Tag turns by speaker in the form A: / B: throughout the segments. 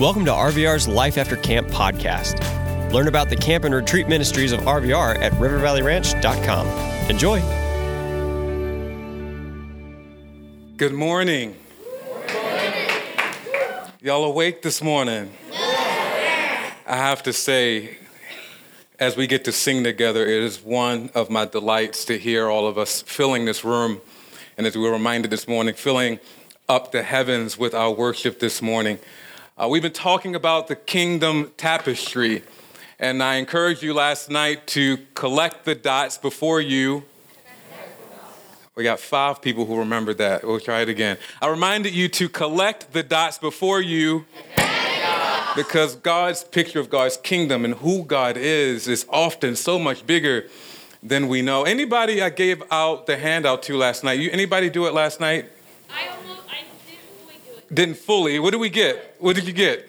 A: Welcome to RVR's Life After Camp podcast. Learn about the camp and retreat ministries of RVR at rivervalleyranch.com. Enjoy.
B: Good morning. Y'all awake this morning? I have to say, as we get to sing together, it is one of my delights to hear all of us filling this room. And as we were reminded this morning, filling up the heavens with our worship this morning. Uh, we've been talking about the kingdom tapestry. And I encouraged you last night to collect the dots before you we got five people who remembered that. We'll try it again. I reminded you to collect the dots before you because God's picture of God's kingdom and who God is is often so much bigger than we know. Anybody I gave out the handout to last night? You, anybody do it last night?
C: I almost, I didn't fully do it.
B: Didn't fully. What did we get? What did you get?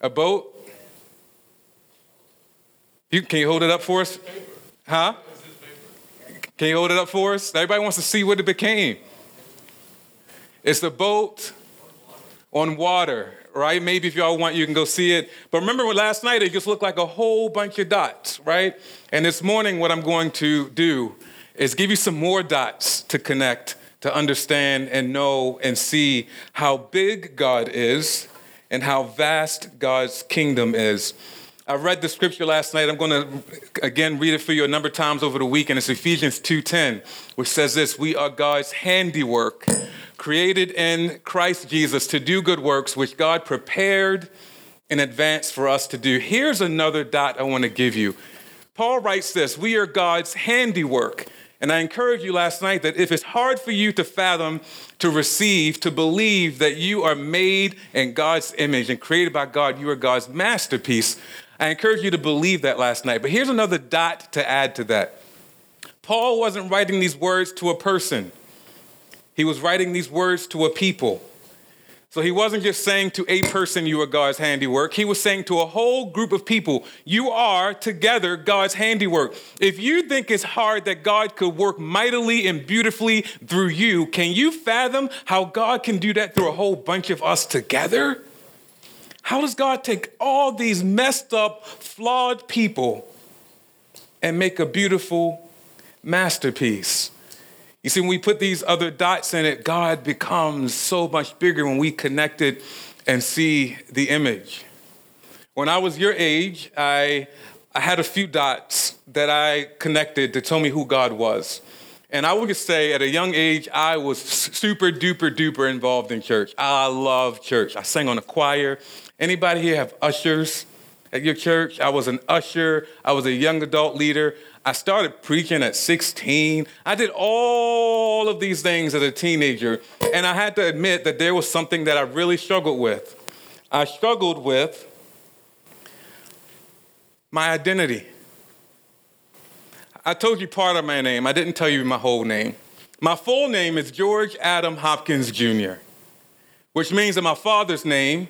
B: A boat? You, can you hold it up for us? Huh? Can you hold it up for us? Everybody wants to see what it became. It's the boat on water, right? Maybe if y'all want, you can go see it. But remember last night, it just looked like a whole bunch of dots, right? And this morning, what I'm going to do is give you some more dots to connect, to understand and know and see how big God is and how vast God's kingdom is. I read the scripture last night. I'm going to again read it for you a number of times over the week, and it's Ephesians 2:10, which says this: "We are God's handiwork, created in Christ Jesus to do good works, which God prepared in advance for us to do." Here's another dot I want to give you. Paul writes this: "We are God's handiwork." And I encourage you last night that if it's hard for you to fathom, to receive, to believe that you are made in God's image and created by God, you are God's masterpiece, I encourage you to believe that last night. But here's another dot to add to that. Paul wasn't writing these words to a person, he was writing these words to a people. So he wasn't just saying to a person, You are God's handiwork. He was saying to a whole group of people, You are together God's handiwork. If you think it's hard that God could work mightily and beautifully through you, can you fathom how God can do that through a whole bunch of us together? How does God take all these messed up, flawed people and make a beautiful masterpiece? You see, when we put these other dots in it, God becomes so much bigger when we connect it and see the image. When I was your age, I, I had a few dots that I connected to tell me who God was. And I would just say at a young age, I was super duper duper involved in church. I love church. I sang on a choir. Anybody here have ushers at your church? I was an usher. I was a young adult leader. I started preaching at 16. I did all of these things as a teenager. And I had to admit that there was something that I really struggled with. I struggled with my identity. I told you part of my name. I didn't tell you my whole name. My full name is George Adam Hopkins Jr., which means that my father's name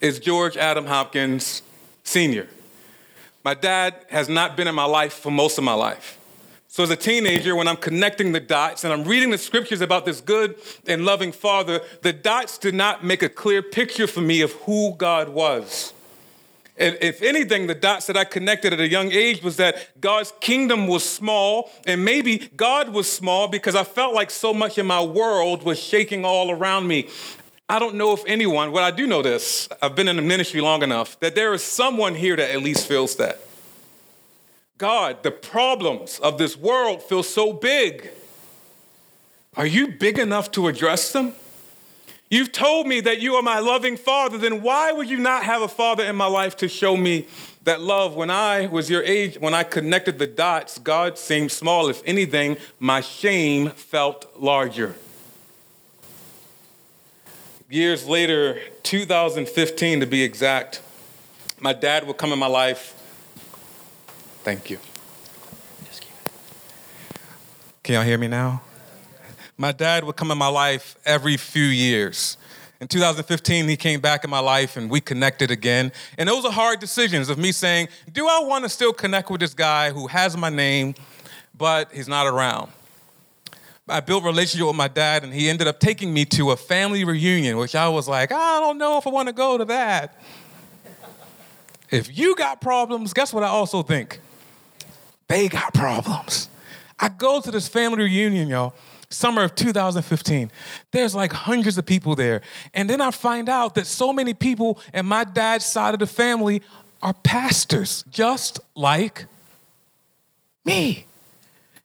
B: is George Adam Hopkins Sr. My dad has not been in my life for most of my life. So, as a teenager, when I'm connecting the dots and I'm reading the scriptures about this good and loving father, the dots did not make a clear picture for me of who God was. And if anything, the dots that I connected at a young age was that God's kingdom was small, and maybe God was small because I felt like so much in my world was shaking all around me. I don't know if anyone, well, I do know this, I've been in the ministry long enough, that there is someone here that at least feels that. God, the problems of this world feel so big. Are you big enough to address them? You've told me that you are my loving father, then why would you not have a father in my life to show me that love? When I was your age, when I connected the dots, God seemed small. If anything, my shame felt larger years later, 2015 to be exact, my dad would come in my life. Thank you. Can y'all hear me now? My dad would come in my life every few years. In 2015, he came back in my life and we connected again. And those are hard decisions of me saying, do I want to still connect with this guy who has my name, but he's not around? I built a relationship with my dad, and he ended up taking me to a family reunion, which I was like, I don't know if I want to go to that. If you got problems, guess what I also think? They got problems. I go to this family reunion, y'all, summer of 2015. There's like hundreds of people there. And then I find out that so many people in my dad's side of the family are pastors, just like me.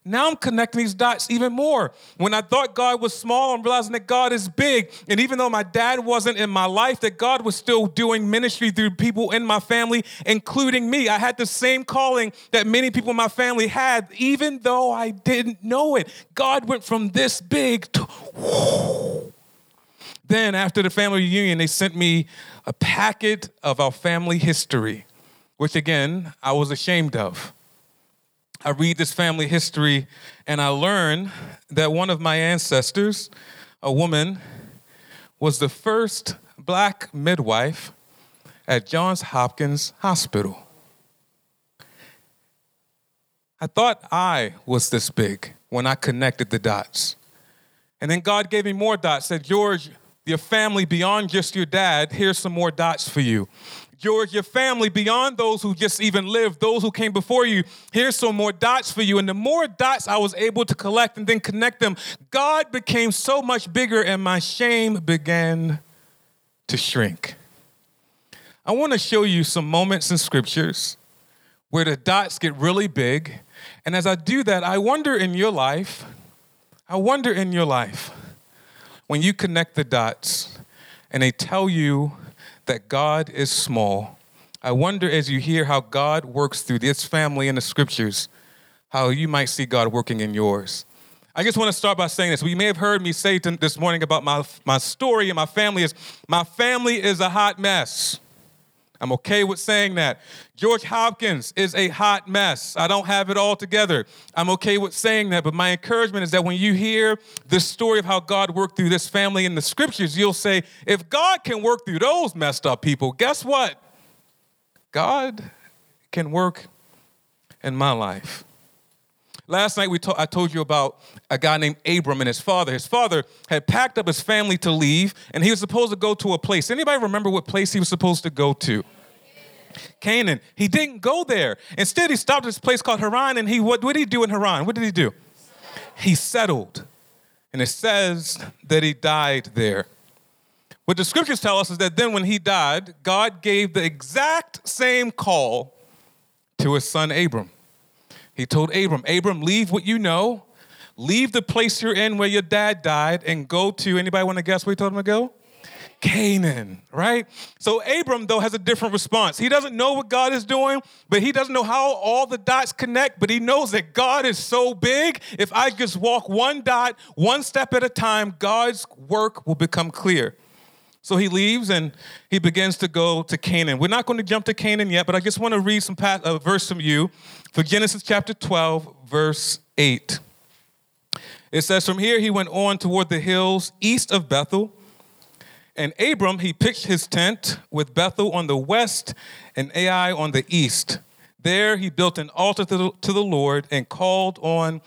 B: Now I'm connecting these dots even more. When I thought God was small, I'm realizing that God is big. And even though my dad wasn't in my life, that God was still doing ministry through people in my family, including me. I had the same calling that many people in my family had, even though I didn't know it. God went from this big to. Then, after the family reunion, they sent me a packet of our family history, which again, I was ashamed of. I read this family history and I learn that one of my ancestors, a woman, was the first black midwife at Johns Hopkins Hospital. I thought I was this big when I connected the dots. And then God gave me more dots, said, George, your family beyond just your dad, here's some more dots for you. George, your family, beyond those who just even lived, those who came before you, here's some more dots for you. And the more dots I was able to collect and then connect them, God became so much bigger and my shame began to shrink. I want to show you some moments in scriptures where the dots get really big. And as I do that, I wonder in your life, I wonder in your life, when you connect the dots and they tell you that God is small, I wonder as you hear how God works through this family in the scriptures, how you might see God working in yours. I just want to start by saying this. We may have heard me say this morning about my, my story and my family is my family is a hot mess. I'm okay with saying that. George Hopkins is a hot mess. I don't have it all together. I'm okay with saying that, but my encouragement is that when you hear the story of how God worked through this family in the scriptures, you'll say, if God can work through those messed up people, guess what? God can work in my life. Last night we to- I told you about a guy named Abram and his father. His father had packed up his family to leave, and he was supposed to go to a place. Anybody remember what place he was supposed to go to? Canaan. He didn't go there. Instead, he stopped at this place called Haran, and he what, what did he do in Haran? What did he do? He settled. And it says that he died there. What the scriptures tell us is that then when he died, God gave the exact same call to his son Abram. He told Abram, Abram, leave what you know, leave the place you're in where your dad died, and go to anybody want to guess where he told him to go? Canaan, right? So Abram, though, has a different response. He doesn't know what God is doing, but he doesn't know how all the dots connect, but he knows that God is so big. If I just walk one dot, one step at a time, God's work will become clear. So he leaves and he begins to go to Canaan. We're not going to jump to Canaan yet, but I just want to read some past, uh, verse from you for Genesis chapter 12, verse 8. It says, From here he went on toward the hills east of Bethel. And Abram, he pitched his tent with Bethel on the west and Ai on the east. There he built an altar to the Lord and called on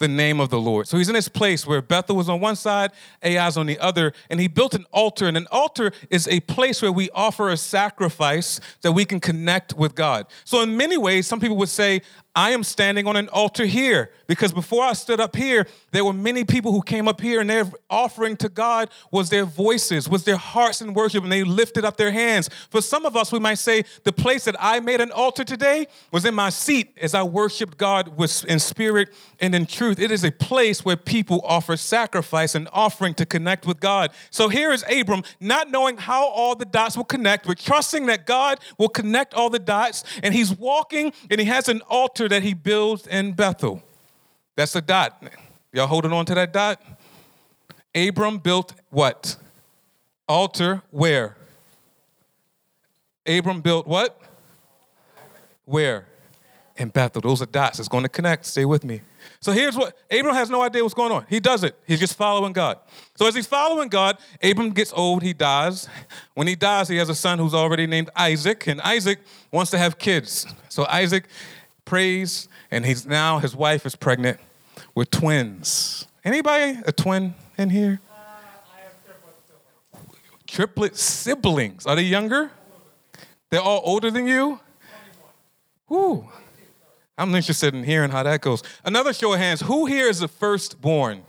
B: the name of the Lord. So he's in this place where Bethel was on one side, Ai's on the other, and he built an altar. And an altar is a place where we offer a sacrifice that we can connect with God. So, in many ways, some people would say, I am standing on an altar here because before I stood up here, there were many people who came up here and their offering to God was their voices, was their hearts in worship, and they lifted up their hands. For some of us, we might say the place that I made an altar today was in my seat as I worshiped God with, in spirit and in truth. It is a place where people offer sacrifice and offering to connect with God. So here is Abram, not knowing how all the dots will connect, but trusting that God will connect all the dots, and he's walking and he has an altar altar that he builds in Bethel. That's a dot. Y'all holding on to that dot? Abram built what? Altar where? Abram built what? Where? In Bethel. Those are dots. It's going to connect. Stay with me. So here's what Abram has no idea what's going on. He does it. He's just following God. So as he's following God, Abram gets old, he dies. When he dies, he has a son who's already named Isaac, and Isaac wants to have kids. So Isaac prays, and he's now his wife is pregnant with twins. Anybody a twin in here? Triplet siblings. Are they younger? They're all older than you? Whoo. I'm interested in hearing how that goes. Another show of hands. Who here is the firstborn?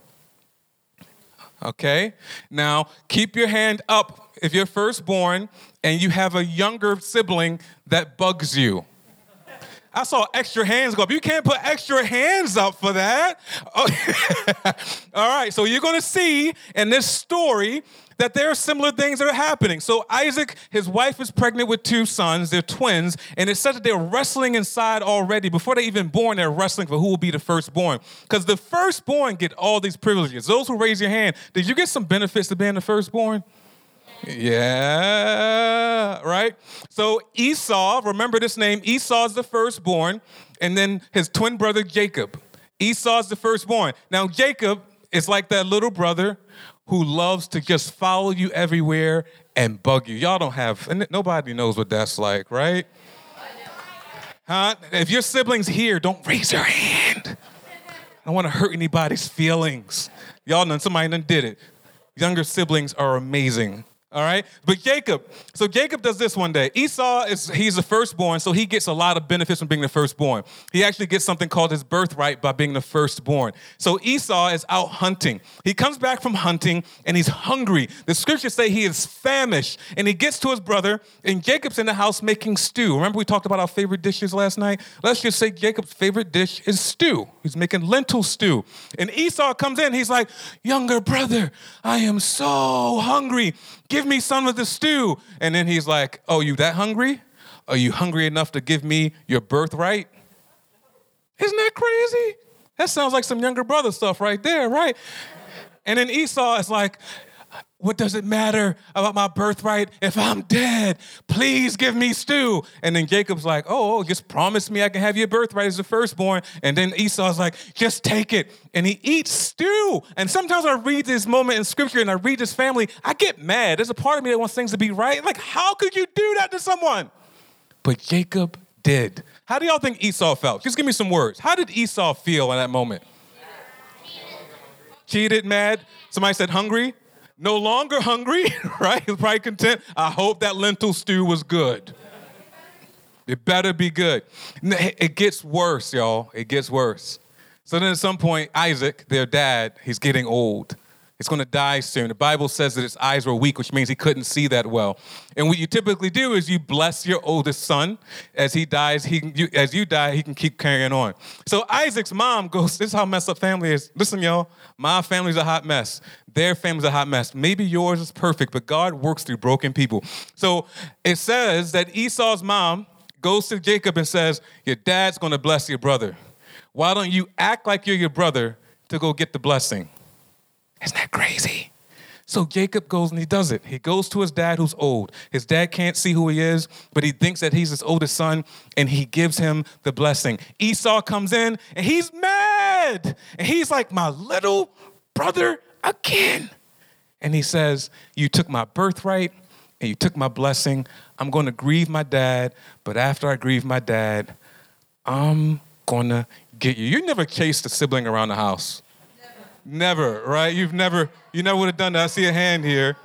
B: Okay. Now, keep your hand up if you're firstborn and you have a younger sibling that bugs you. I saw extra hands go up. You can't put extra hands up for that. Okay. All right, so you're going to see in this story that there are similar things that are happening. So Isaac, his wife is pregnant with two sons, they're twins, and it said that they're wrestling inside already. Before they even born, they're wrestling for who will be the firstborn. Because the firstborn get all these privileges. Those who raise your hand, did you get some benefits to being the firstborn? Yeah, right? So Esau, remember this name, Esau is the firstborn, and then his twin brother Jacob. Esau's the firstborn. Now, Jacob is like that little brother who loves to just follow you everywhere and bug you. Y'all don't have, and nobody knows what that's like, right? Huh? If your siblings here, don't raise your hand. I don't want to hurt anybody's feelings. Y'all know somebody done did it. Younger siblings are amazing. All right. But Jacob, so Jacob does this one day. Esau is he's the firstborn, so he gets a lot of benefits from being the firstborn. He actually gets something called his birthright by being the firstborn. So Esau is out hunting. He comes back from hunting and he's hungry. The scriptures say he is famished, and he gets to his brother, and Jacob's in the house making stew. Remember we talked about our favorite dishes last night? Let's just say Jacob's favorite dish is stew. He's making lentil stew. And Esau comes in, he's like, "Younger brother, I am so hungry." Give me some of the stew. And then he's like, Oh, you that hungry? Are you hungry enough to give me your birthright? Isn't that crazy? That sounds like some younger brother stuff right there, right? And then Esau is like, what does it matter about my birthright if I'm dead? Please give me stew. And then Jacob's like, oh, oh, just promise me I can have your birthright as the firstborn. And then Esau's like, just take it. And he eats stew. And sometimes I read this moment in scripture and I read this family, I get mad. There's a part of me that wants things to be right. Like, how could you do that to someone? But Jacob did. How do y'all think Esau felt? Just give me some words. How did Esau feel in that moment? Cheated, mad. Somebody said hungry no longer hungry, right? He's probably content. I hope that lentil stew was good. It better be good. It gets worse, y'all. It gets worse. So then at some point, Isaac, their dad, he's getting old. He's going to die soon. The Bible says that his eyes were weak, which means he couldn't see that well. And what you typically do is you bless your oldest son. As he dies, he you, as you die, he can keep carrying on. So Isaac's mom goes, "This is how messed up family is." Listen, y'all, my family's a hot mess. Their family's a hot mess. Maybe yours is perfect, but God works through broken people. So it says that Esau's mom goes to Jacob and says, "Your dad's going to bless your brother. Why don't you act like you're your brother to go get the blessing?" Isn't that crazy? So Jacob goes and he does it. He goes to his dad who's old. His dad can't see who he is, but he thinks that he's his oldest son and he gives him the blessing. Esau comes in and he's mad. And he's like, My little brother again. And he says, You took my birthright and you took my blessing. I'm going to grieve my dad, but after I grieve my dad, I'm going to get you. You never chased a sibling around the house. Never, right? You've never, you never would have done that. I see a hand here.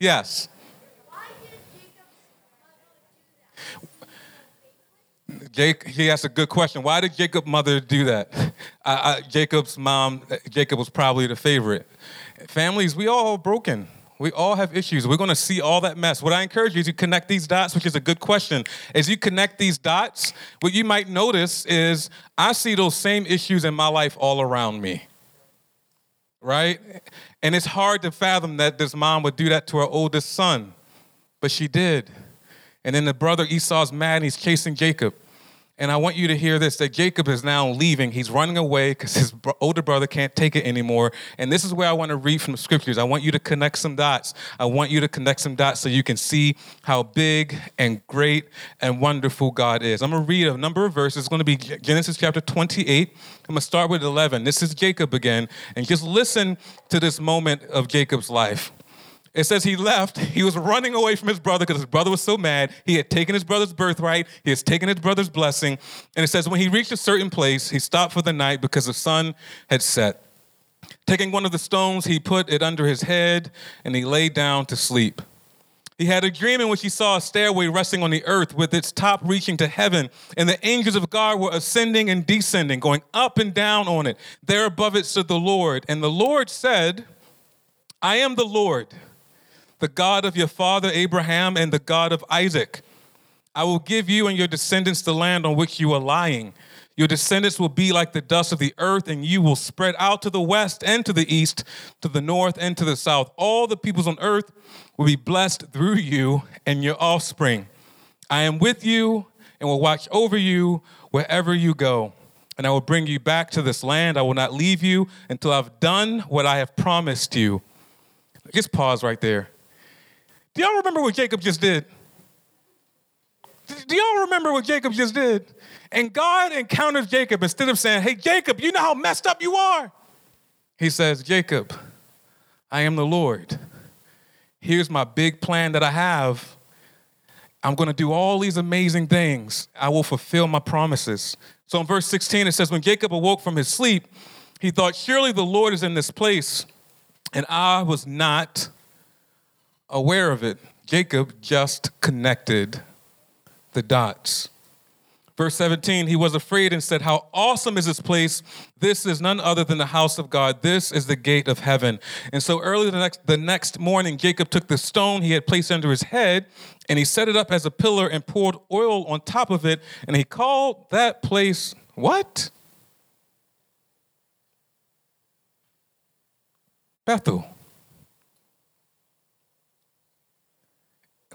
B: Yes. Jake, he asked a good question. Why did Jacob's mother do that? I, I, Jacob's mom, Jacob was probably the favorite. Families, we all broken. We all have issues. We're going to see all that mess. What I encourage you is to connect these dots, which is a good question. As you connect these dots, what you might notice is I see those same issues in my life all around me. Right? And it's hard to fathom that this mom would do that to her oldest son, but she did. And then the brother Esau's mad and he's chasing Jacob. And I want you to hear this that Jacob is now leaving. He's running away because his older brother can't take it anymore. And this is where I want to read from the scriptures. I want you to connect some dots. I want you to connect some dots so you can see how big and great and wonderful God is. I'm going to read a number of verses. It's going to be Genesis chapter 28. I'm going to start with 11. This is Jacob again. And just listen to this moment of Jacob's life. It says he left. He was running away from his brother because his brother was so mad. He had taken his brother's birthright. He has taken his brother's blessing. And it says when he reached a certain place, he stopped for the night because the sun had set. Taking one of the stones, he put it under his head and he lay down to sleep. He had a dream in which he saw a stairway resting on the earth with its top reaching to heaven, and the angels of God were ascending and descending, going up and down on it. There above it stood the Lord, and the Lord said, I am the Lord, the God of your father Abraham and the God of Isaac. I will give you and your descendants the land on which you are lying. Your descendants will be like the dust of the earth, and you will spread out to the west and to the east, to the north and to the south. All the peoples on earth will be blessed through you and your offspring. I am with you and will watch over you wherever you go. And I will bring you back to this land. I will not leave you until I've done what I have promised you. Just pause right there. Do y'all remember what Jacob just did? Do y'all remember what Jacob just did? And God encounters Jacob instead of saying, Hey, Jacob, you know how messed up you are. He says, Jacob, I am the Lord. Here's my big plan that I have. I'm going to do all these amazing things. I will fulfill my promises. So in verse 16, it says, When Jacob awoke from his sleep, he thought, Surely the Lord is in this place, and I was not aware of it. Jacob just connected the dots. Verse 17, he was afraid and said, How awesome is this place! This is none other than the house of God. This is the gate of heaven. And so early the next, the next morning, Jacob took the stone he had placed under his head and he set it up as a pillar and poured oil on top of it. And he called that place what? Bethel.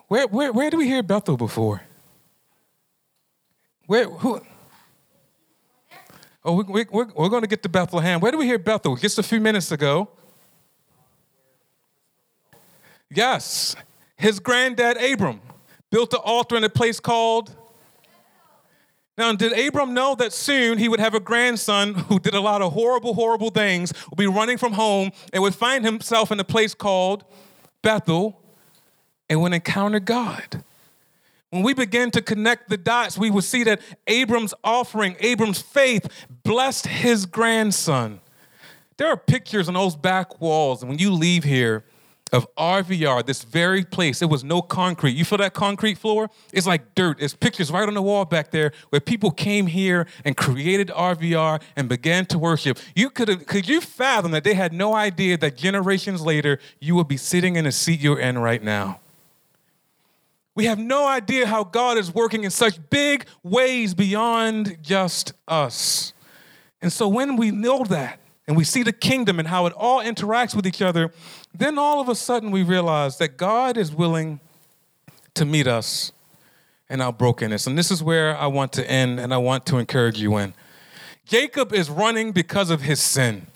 B: Where, where, where do we hear Bethel before? Where, who? Oh, we, we, we're, we're going to get to Bethlehem. Where do we hear Bethel? Just a few minutes ago. Yes, his granddad Abram built an altar in a place called. Now, did Abram know that soon he would have a grandson who did a lot of horrible, horrible things, would be running from home, and would find himself in a place called Bethel and would encounter God? When we begin to connect the dots, we will see that Abram's offering, Abram's faith, blessed his grandson. There are pictures on those back walls, and when you leave here, of RVR, this very place. It was no concrete. You feel that concrete floor? It's like dirt. It's pictures right on the wall back there where people came here and created RVR and began to worship. You could could you fathom that they had no idea that generations later you would be sitting in a seat you're in right now? We have no idea how God is working in such big ways beyond just us. And so when we know that and we see the kingdom and how it all interacts with each other, then all of a sudden we realize that God is willing to meet us in our brokenness. And this is where I want to end and I want to encourage you in. Jacob is running because of his sin.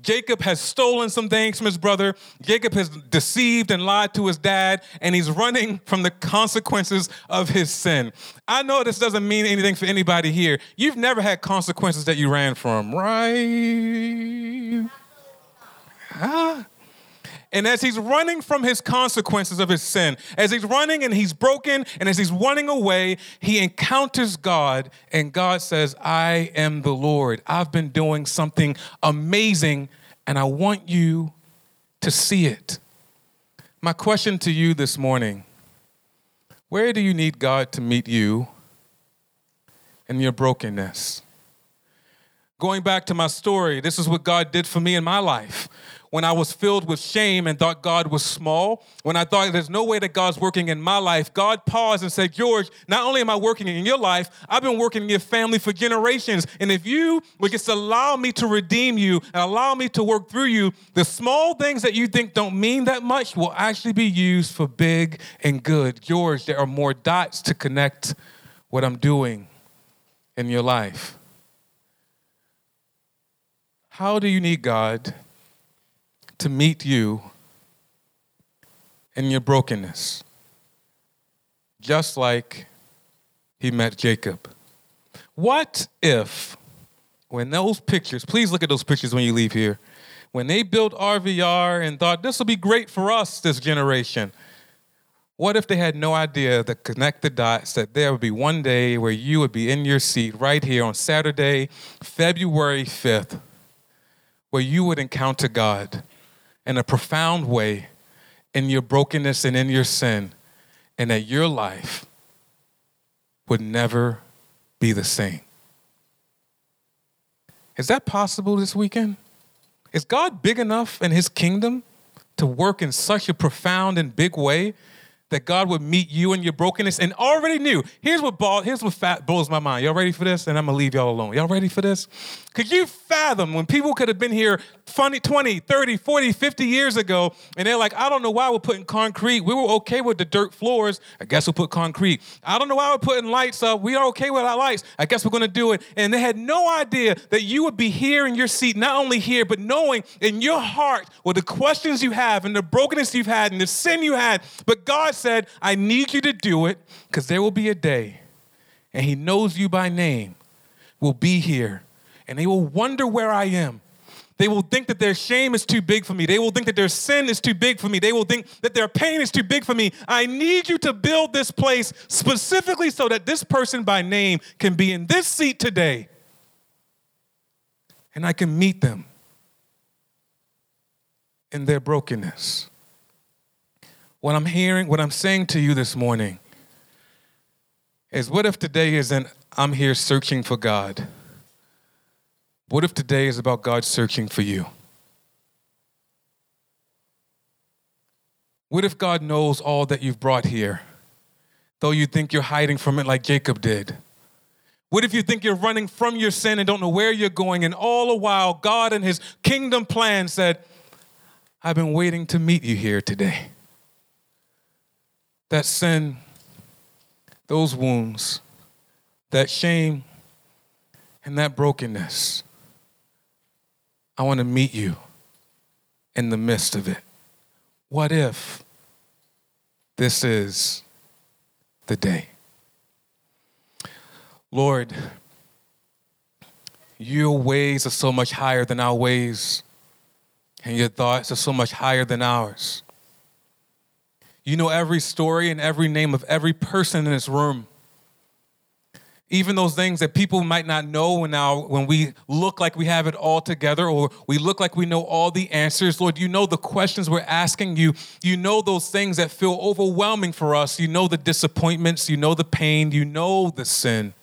B: Jacob has stolen some things from his brother. Jacob has deceived and lied to his dad, and he's running from the consequences of his sin. I know this doesn't mean anything for anybody here. You've never had consequences that you ran from, right? Huh? And as he's running from his consequences of his sin, as he's running and he's broken, and as he's running away, he encounters God, and God says, I am the Lord. I've been doing something amazing, and I want you to see it. My question to you this morning where do you need God to meet you in your brokenness? Going back to my story, this is what God did for me in my life when I was filled with shame and thought God was small, when I thought there's no way that God's working in my life, God paused and said, George, not only am I working in your life, I've been working in your family for generations. And if you would just allow me to redeem you and allow me to work through you, the small things that you think don't mean that much will actually be used for big and good. George, there are more dots to connect what I'm doing in your life. How do you need God? To meet you in your brokenness, just like he met Jacob. What if, when those pictures, please look at those pictures when you leave here, when they built RVR and thought this will be great for us, this generation, what if they had no idea to connect the dots that there would be one day where you would be in your seat right here on Saturday, February 5th, where you would encounter God in a profound way in your brokenness and in your sin, and that your life would never be the same? Is that possible this weekend? Is God big enough in his kingdom to work in such a profound and big way that God would meet you in your brokenness and already knew. Here's what ball, here's what fat blows my mind. Y'all ready for this? And I'm gonna leave y'all alone. Y'all ready for this? Could you fathom when people could have been here 20, 20, 30, 40, 50 years ago, and they're like, I don't know why we're putting concrete. We were okay with the dirt floors. I guess we'll put concrete. I don't know why we're putting lights up. We are okay with our lights. I guess we're gonna do it. And they had no idea that you would be here in your seat, not only here, but knowing in your heart what the questions you have and the brokenness you've had and the sin you had. But God said, I need you to do it because there will be a day, and He knows you by name, will be here, and they will wonder where I am. They will think that their shame is too big for me. They will think that their sin is too big for me. They will think that their pain is too big for me. I need you to build this place specifically so that this person by name can be in this seat today and I can meet them in their brokenness. What I'm hearing, what I'm saying to you this morning is what if today isn't I'm here searching for God? What if today is about God searching for you? What if God knows all that you've brought here, though you think you're hiding from it like Jacob did? What if you think you're running from your sin and don't know where you're going, and all the while God and His kingdom plan said, I've been waiting to meet you here today? That sin, those wounds, that shame, and that brokenness I want to meet you in the midst of it. What if this is the day? Lord, your ways are so much higher than our ways, and your thoughts are so much higher than ours. You know every story and every name of every person in this room. Even those things that people might not know when now when we look like we have it all together or we look like we know all the answers. Lord you know the questions we're asking you. You know those things that feel overwhelming for us. You know the disappointments. You know the pain. You know the sin.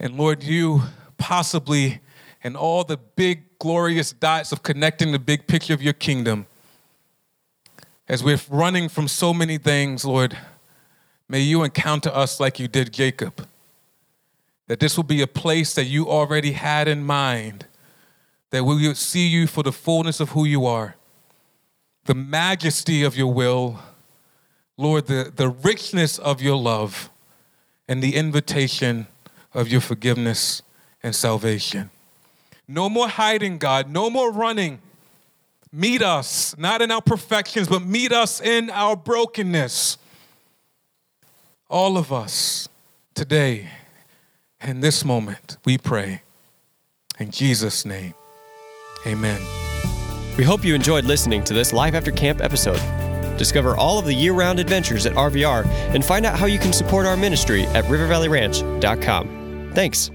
B: And lord you possibly and all the big glorious dots of connecting the big picture of your kingdom as we're running from so many things lord May you encounter us like you did Jacob. That this will be a place that you already had in mind. That we would see you for the fullness of who you are, the majesty of your will, Lord, the, the richness of your love, and the invitation of your forgiveness and salvation. No more hiding, God. No more running. Meet us, not in our perfections, but meet us in our brokenness all of us today, in this moment, we pray. In Jesus' name, amen.
A: We hope you enjoyed listening to this Life After Camp episode. Discover all of the year round adventures at RVR and find out how you can support our ministry at rivervalleyranch.com. Thanks.